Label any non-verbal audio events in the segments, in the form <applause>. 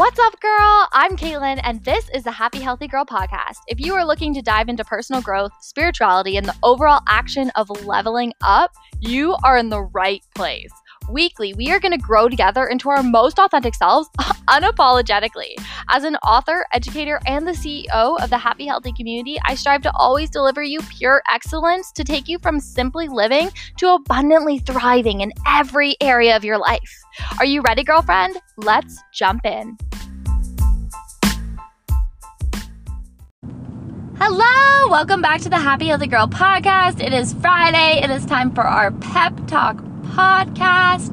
What's up, girl? I'm Caitlin, and this is the Happy Healthy Girl podcast. If you are looking to dive into personal growth, spirituality, and the overall action of leveling up, you are in the right place. Weekly, we are going to grow together into our most authentic selves <laughs> unapologetically. As an author, educator, and the CEO of the Happy Healthy community, I strive to always deliver you pure excellence to take you from simply living to abundantly thriving in every area of your life. Are you ready, girlfriend? Let's jump in. Hello, welcome back to the Happy Healthy Girl podcast. It is Friday. It is time for our pep talk podcast.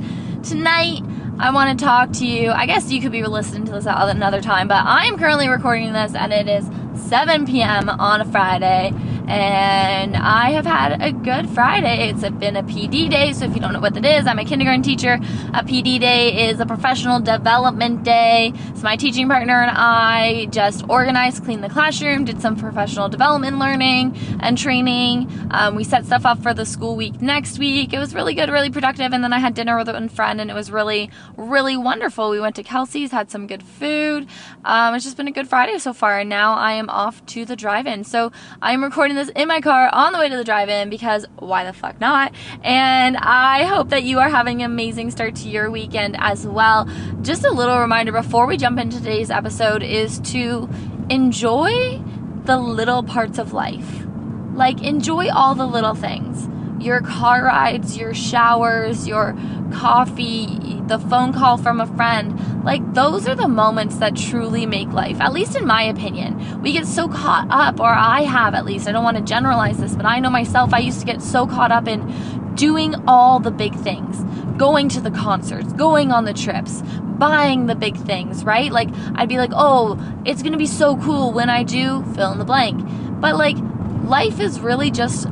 Tonight, I want to talk to you. I guess you could be listening to this at another time, but I'm currently recording this and it is 7 p.m. on a Friday and I have had a good Friday. It's been a PD day, so if you don't know what that is, I'm a kindergarten teacher. A PD day is a professional development day. So my teaching partner and I just organized, cleaned the classroom, did some professional development learning and training. Um, we set stuff up for the school week next week. It was really good, really productive, and then I had dinner with a friend, and it was really, really wonderful. We went to Kelsey's, had some good food. Um, it's just been a good Friday so far, and now I am off to the drive-in. So I'm recording this in my car on the way to the drive-in because why the fuck not? And I hope that you are having an amazing start to your weekend as well. Just a little reminder before we jump into today's episode is to enjoy the little parts of life. Like enjoy all the little things. Your car rides, your showers, your coffee, the phone call from a friend. Like, those are the moments that truly make life, at least in my opinion. We get so caught up, or I have at least. I don't want to generalize this, but I know myself, I used to get so caught up in doing all the big things going to the concerts, going on the trips, buying the big things, right? Like, I'd be like, oh, it's gonna be so cool when I do fill in the blank. But, like, life is really just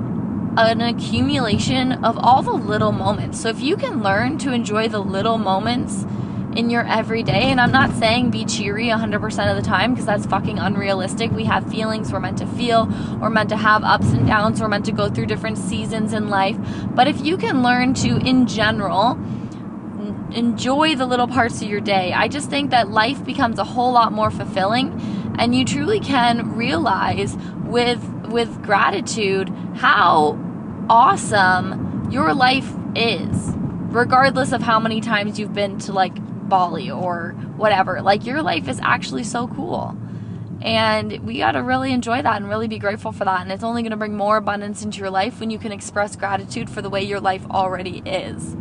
an accumulation of all the little moments. So if you can learn to enjoy the little moments in your everyday, and I'm not saying be cheery 100% of the time because that's fucking unrealistic. We have feelings we're meant to feel, we're meant to have ups and downs, we're meant to go through different seasons in life. But if you can learn to, in general, enjoy the little parts of your day, I just think that life becomes a whole lot more fulfilling and you truly can realize with with gratitude how awesome your life is, regardless of how many times you've been to like Bali or whatever. Like, your life is actually so cool. And we got to really enjoy that and really be grateful for that. And it's only going to bring more abundance into your life when you can express gratitude for the way your life already is.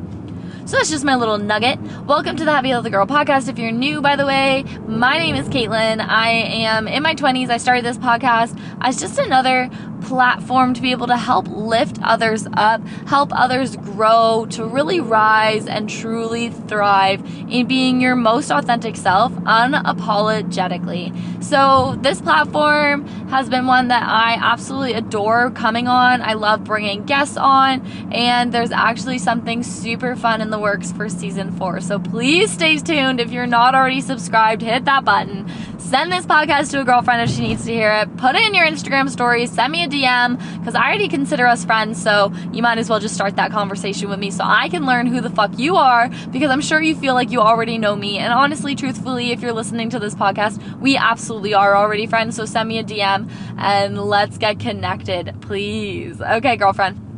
So that's just my little nugget. Welcome to the Happy Healthy Girl podcast. If you're new, by the way, my name is Caitlin. I am in my 20s. I started this podcast as just another platform to be able to help lift others up, help others grow, to really rise and truly thrive in being your most authentic self unapologetically. So, this platform has been one that I absolutely adore coming on. I love bringing guests on, and there's actually something super fun in the works for season four. So, please stay tuned. If you're not already subscribed, hit that button Send this podcast to a girlfriend if she needs to hear it. Put it in your Instagram story. Send me a DM because I already consider us friends. So you might as well just start that conversation with me so I can learn who the fuck you are because I'm sure you feel like you already know me. And honestly, truthfully, if you're listening to this podcast, we absolutely are already friends. So send me a DM and let's get connected, please. Okay, girlfriend.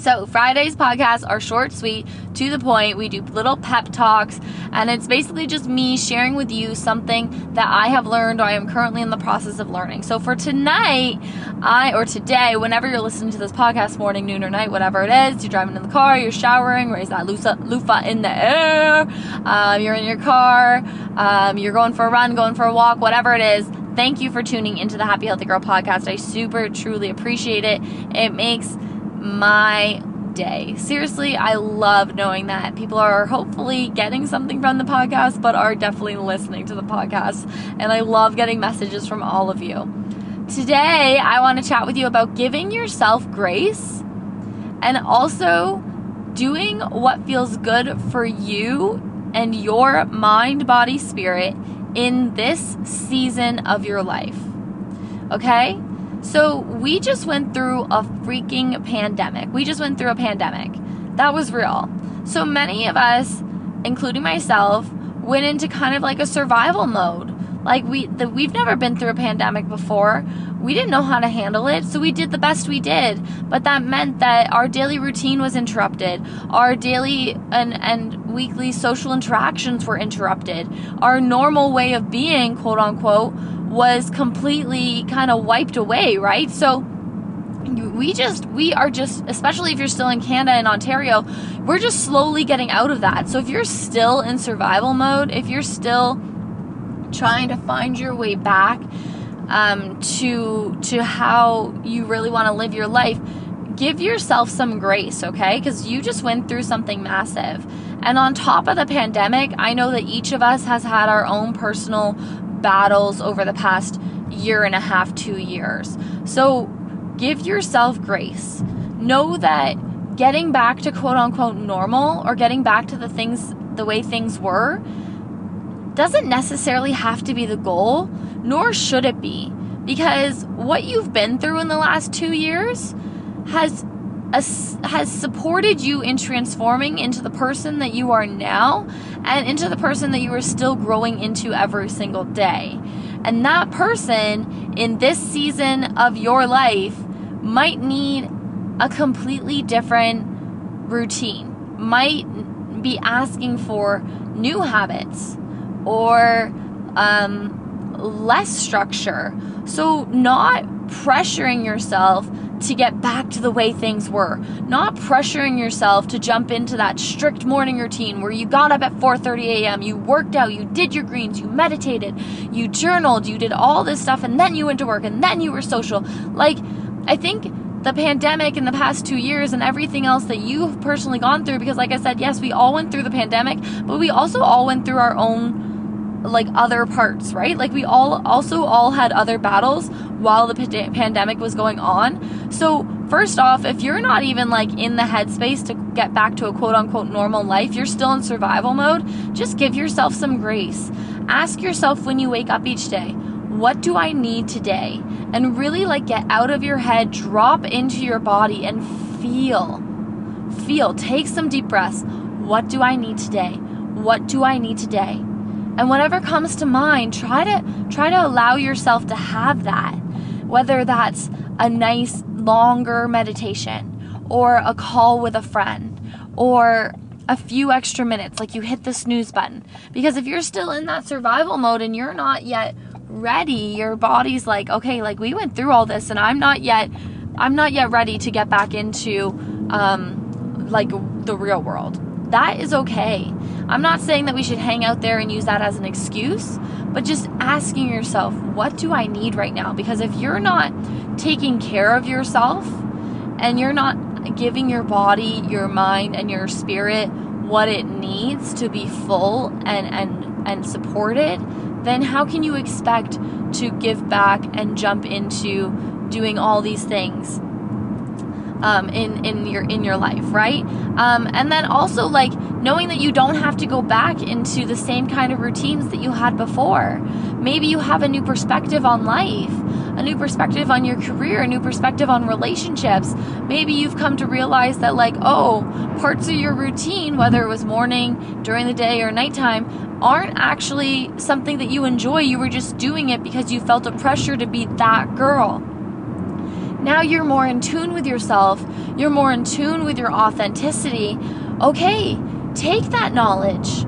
So, Friday's podcasts are short, sweet, to the point. We do little pep talks, and it's basically just me sharing with you something that I have learned or I am currently in the process of learning. So, for tonight, I or today, whenever you're listening to this podcast, morning, noon, or night, whatever it is, you're driving in the car, you're showering, raise that loofah in the air, um, you're in your car, um, you're going for a run, going for a walk, whatever it is. Thank you for tuning into the Happy Healthy Girl podcast. I super, truly appreciate it. It makes my day. Seriously, I love knowing that people are hopefully getting something from the podcast, but are definitely listening to the podcast. And I love getting messages from all of you. Today, I want to chat with you about giving yourself grace and also doing what feels good for you and your mind, body, spirit in this season of your life. Okay? So we just went through a freaking pandemic. We just went through a pandemic. That was real. So many of us, including myself, went into kind of like a survival mode. Like we the, we've never been through a pandemic before. We didn't know how to handle it, so we did the best we did. But that meant that our daily routine was interrupted. Our daily and and weekly social interactions were interrupted. Our normal way of being, quote unquote, was completely kind of wiped away, right? So we just we are just especially if you're still in Canada and Ontario, we're just slowly getting out of that. So if you're still in survival mode, if you're still trying to find your way back um, to to how you really want to live your life, give yourself some grace, okay? Because you just went through something massive. And on top of the pandemic, I know that each of us has had our own personal battles over the past year and a half, two years. So give yourself grace. Know that getting back to quote unquote normal or getting back to the things the way things were doesn't necessarily have to be the goal, nor should it be. Because what you've been through in the last two years has has supported you in transforming into the person that you are now and into the person that you are still growing into every single day. And that person in this season of your life might need a completely different routine, might be asking for new habits or um, less structure. So, not pressuring yourself to get back to the way things were not pressuring yourself to jump into that strict morning routine where you got up at 4:30 a.m. you worked out you did your greens you meditated you journaled you did all this stuff and then you went to work and then you were social like I think the pandemic in the past two years and everything else that you've personally gone through, because like I said, yes, we all went through the pandemic, but we also all went through our own like other parts, right? Like we all also all had other battles while the p- pandemic was going on. So, first off, if you're not even like in the headspace to get back to a quote unquote normal life, you're still in survival mode, just give yourself some grace. Ask yourself when you wake up each day, what do I need today? And really like get out of your head, drop into your body and feel. Feel. Take some deep breaths. What do I need today? What do I need today? And whatever comes to mind, try to try to allow yourself to have that. Whether that's a nice longer meditation or a call with a friend or a few extra minutes like you hit the snooze button because if you're still in that survival mode and you're not yet ready. Your body's like, okay, like we went through all this and I'm not yet I'm not yet ready to get back into um like the real world. That is okay. I'm not saying that we should hang out there and use that as an excuse, but just asking yourself, what do I need right now? Because if you're not taking care of yourself and you're not giving your body, your mind, and your spirit what it needs to be full and and and supported, then how can you expect to give back and jump into doing all these things um, in in your in your life, right? Um, and then also like knowing that you don't have to go back into the same kind of routines that you had before. Maybe you have a new perspective on life, a new perspective on your career, a new perspective on relationships. Maybe you've come to realize that like oh, parts of your routine, whether it was morning, during the day, or nighttime, aren't actually something that you enjoy. You were just doing it because you felt a pressure to be that girl. Now you're more in tune with yourself, you're more in tune with your authenticity. Okay, take that knowledge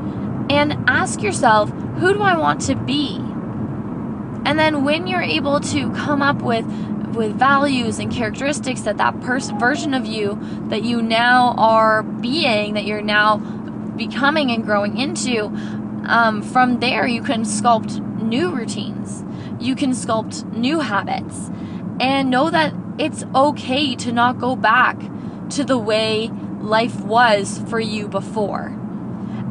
and ask yourself, who do I want to be? And then when you're able to come up with with values and characteristics that that person version of you that you now are being that you're now becoming and growing into um, from there you can sculpt new routines you can sculpt new habits and know that it's okay to not go back to the way life was for you before.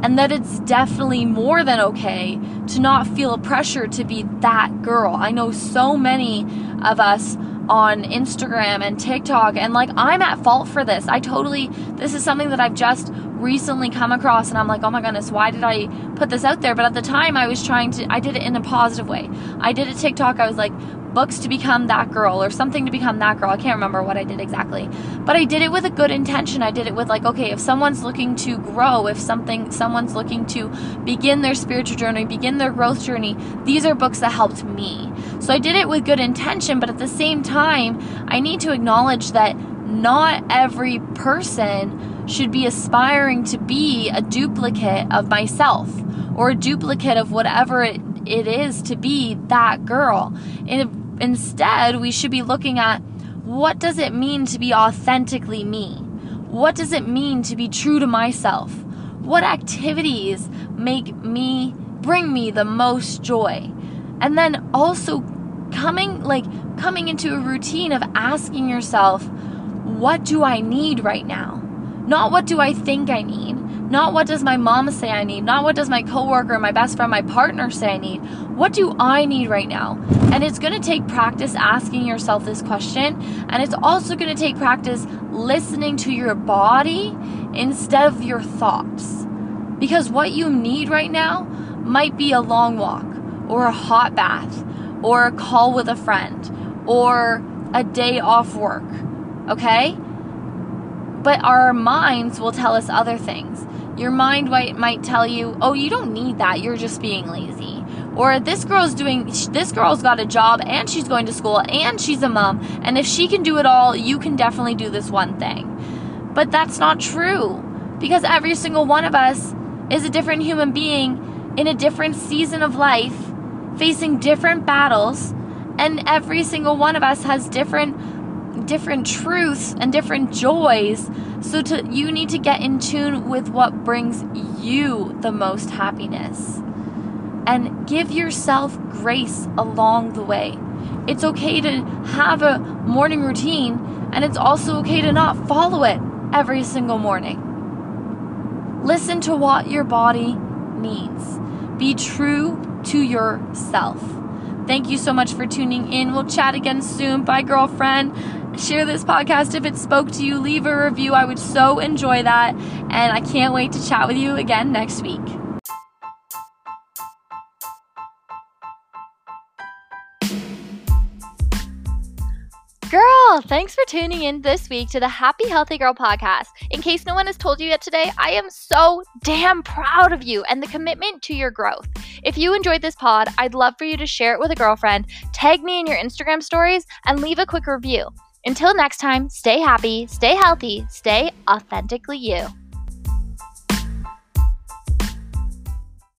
And that it's definitely more than okay to not feel a pressure to be that girl. I know so many of us on Instagram and TikTok, and like I'm at fault for this. I totally, this is something that I've just recently come across and I'm like, oh my goodness, why did I put this out there? But at the time, I was trying to, I did it in a positive way. I did a TikTok, I was like, books to become that girl or something to become that girl. I can't remember what I did exactly. But I did it with a good intention. I did it with like, okay, if someone's looking to grow, if something someone's looking to begin their spiritual journey, begin their growth journey, these are books that helped me. So I did it with good intention, but at the same time, I need to acknowledge that not every person should be aspiring to be a duplicate of myself or a duplicate of whatever it, it is to be that girl. Instead, we should be looking at what does it mean to be authentically me? What does it mean to be true to myself? What activities make me bring me the most joy? And then also coming like coming into a routine of asking yourself, what do I need right now? Not what do I think I need. Not what does my mom say I need. Not what does my coworker, my best friend, my partner say I need. What do I need right now? And it's going to take practice asking yourself this question. And it's also going to take practice listening to your body instead of your thoughts. Because what you need right now might be a long walk or a hot bath or a call with a friend or a day off work. Okay? But our minds will tell us other things. Your mind might, might tell you, oh, you don't need that. You're just being lazy. Or this girl's doing, this girl's got a job and she's going to school and she's a mom. And if she can do it all, you can definitely do this one thing. But that's not true because every single one of us is a different human being in a different season of life, facing different battles. And every single one of us has different different truths and different joys. So to you need to get in tune with what brings you the most happiness. And give yourself grace along the way. It's okay to have a morning routine and it's also okay to not follow it every single morning. Listen to what your body needs. Be true to yourself. Thank you so much for tuning in. We'll chat again soon. Bye, girlfriend share this podcast if it spoke to you. Leave a review. I would so enjoy that. And I can't wait to chat with you again next week. Girl, thanks for tuning in this week to the Happy Healthy Girl podcast. In case no one has told you yet today, I am so damn proud of you and the commitment to your growth. If you enjoyed this pod, I'd love for you to share it with a girlfriend, tag me in your Instagram stories, and leave a quick review. Until next time, stay happy, stay healthy, stay authentically you.